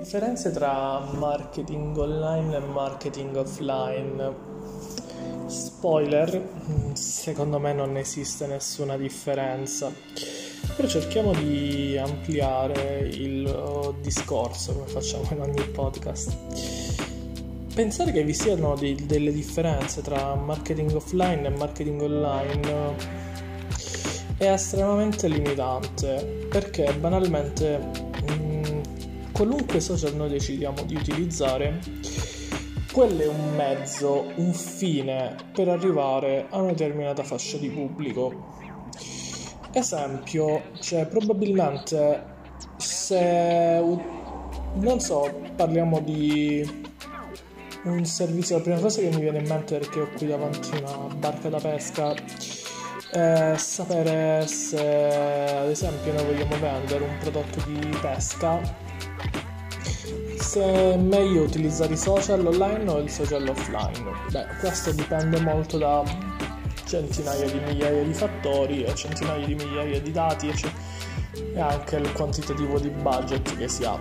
Differenze tra marketing online e marketing offline. Spoiler, secondo me non esiste nessuna differenza. Però cerchiamo di ampliare il discorso come facciamo in ogni podcast. Pensare che vi siano dei, delle differenze tra marketing offline e marketing online è estremamente limitante perché banalmente qualunque social noi decidiamo di utilizzare, quello è un mezzo, un fine per arrivare a una determinata fascia di pubblico. Esempio, cioè probabilmente se non so, parliamo di un servizio, la prima cosa che mi viene in mente perché ho qui davanti una barca da pesca è sapere se ad esempio noi vogliamo vendere un prodotto di pesca se è meglio utilizzare i social online o il social offline. Beh, questo dipende molto da centinaia di migliaia di fattori e centinaia di migliaia di dati e anche il quantitativo di budget che si ha.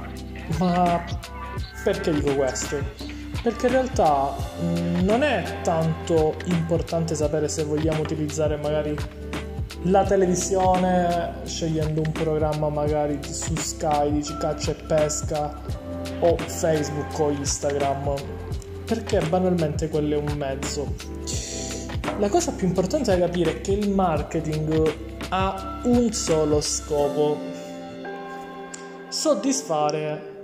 Ma perché dico questo? Perché in realtà mh, non è tanto importante sapere se vogliamo utilizzare magari la televisione scegliendo un programma magari su Sky, dici caccia e pesca o Facebook o Instagram, perché banalmente quello è un mezzo. La cosa più importante da capire è che il marketing ha un solo scopo, soddisfare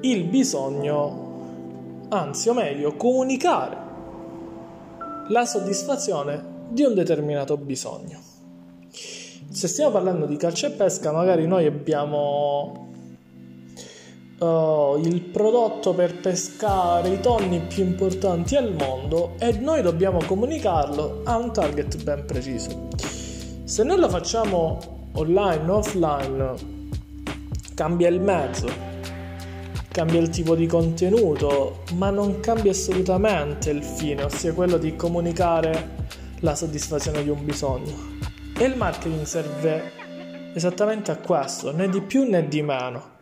il bisogno, anzi o meglio comunicare la soddisfazione di un determinato bisogno. Se stiamo parlando di calcio e pesca, magari noi abbiamo uh, il prodotto per pescare i tonni più importanti al mondo e noi dobbiamo comunicarlo a un target ben preciso. Se noi lo facciamo online offline, cambia il mezzo, cambia il tipo di contenuto, ma non cambia assolutamente il fine, ossia quello di comunicare la soddisfazione di un bisogno. E il marketing serve esattamente a questo, né di più né di meno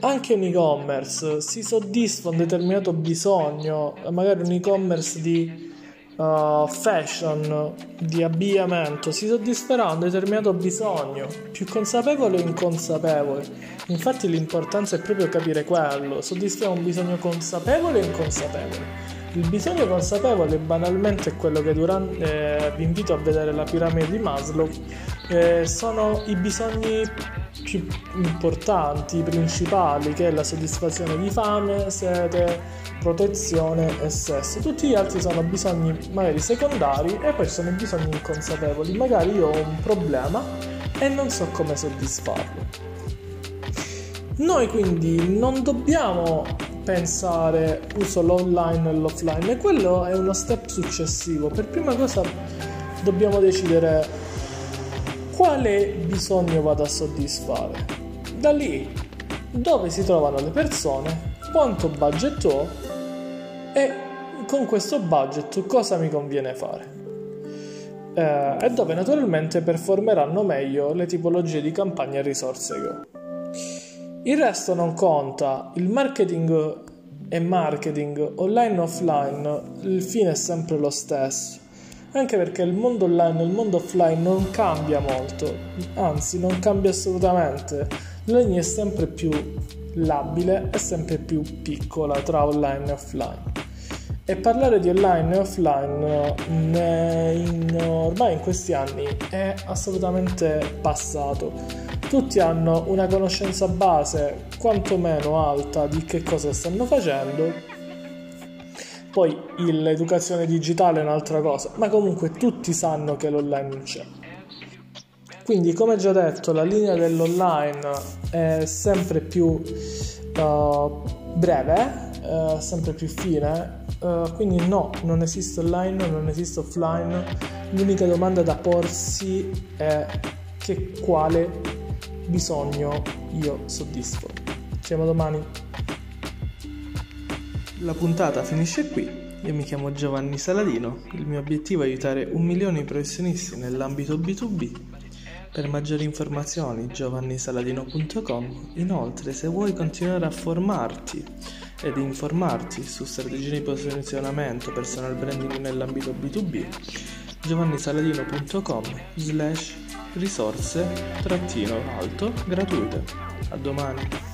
anche un e-commerce si soddisfa un determinato bisogno, magari un e-commerce di uh, fashion, di abbigliamento, si soddisferà un determinato bisogno, più consapevole o inconsapevole. Infatti l'importanza è proprio capire quello, soddisfiamo un bisogno consapevole o inconsapevole. Il bisogno consapevole banalmente è quello che durante, eh, vi invito a vedere la piramide di Maslow, eh, sono i bisogni più importanti, principali, che è la soddisfazione di fame, sete, protezione e sesso. Tutti gli altri sono bisogni magari secondari e poi sono i bisogni inconsapevoli. Magari io ho un problema e non so come soddisfarlo. Noi quindi non dobbiamo pensare uso l'online e l'offline e quello è uno step successivo. Per prima cosa dobbiamo decidere quale bisogno vado a soddisfare. Da lì dove si trovano le persone, quanto budget ho e con questo budget cosa mi conviene fare. Eh, e dove naturalmente performeranno meglio le tipologie di campagne e risorse che ho. Il resto non conta, il marketing è marketing, online e offline, il fine è sempre lo stesso anche perché il mondo online e il mondo offline non cambia molto, anzi non cambia assolutamente, linea è sempre più labile e sempre più piccola tra online e offline. E parlare di online e offline in, ormai in questi anni è assolutamente passato. Tutti hanno una conoscenza base quantomeno alta di che cosa stanno facendo poi l'educazione digitale è un'altra cosa, ma comunque tutti sanno che l'online c'è. Quindi, come già detto, la linea dell'online è sempre più uh, breve, uh, sempre più fine. Uh, quindi, no, non esiste online, non esiste offline. L'unica domanda da porsi è che quale bisogno io soddisfo. Ci vediamo domani. La puntata finisce qui. Io mi chiamo Giovanni Saladino, il mio obiettivo è aiutare un milione di professionisti nell'ambito B2B Per maggiori informazioni giovannisaladino.com. Inoltre, se vuoi continuare a formarti ed informarti su strategie di posizionamento personal branding nell'ambito B2B, giovannisaladino.com slash risorse trattino alto gratuite. A domani.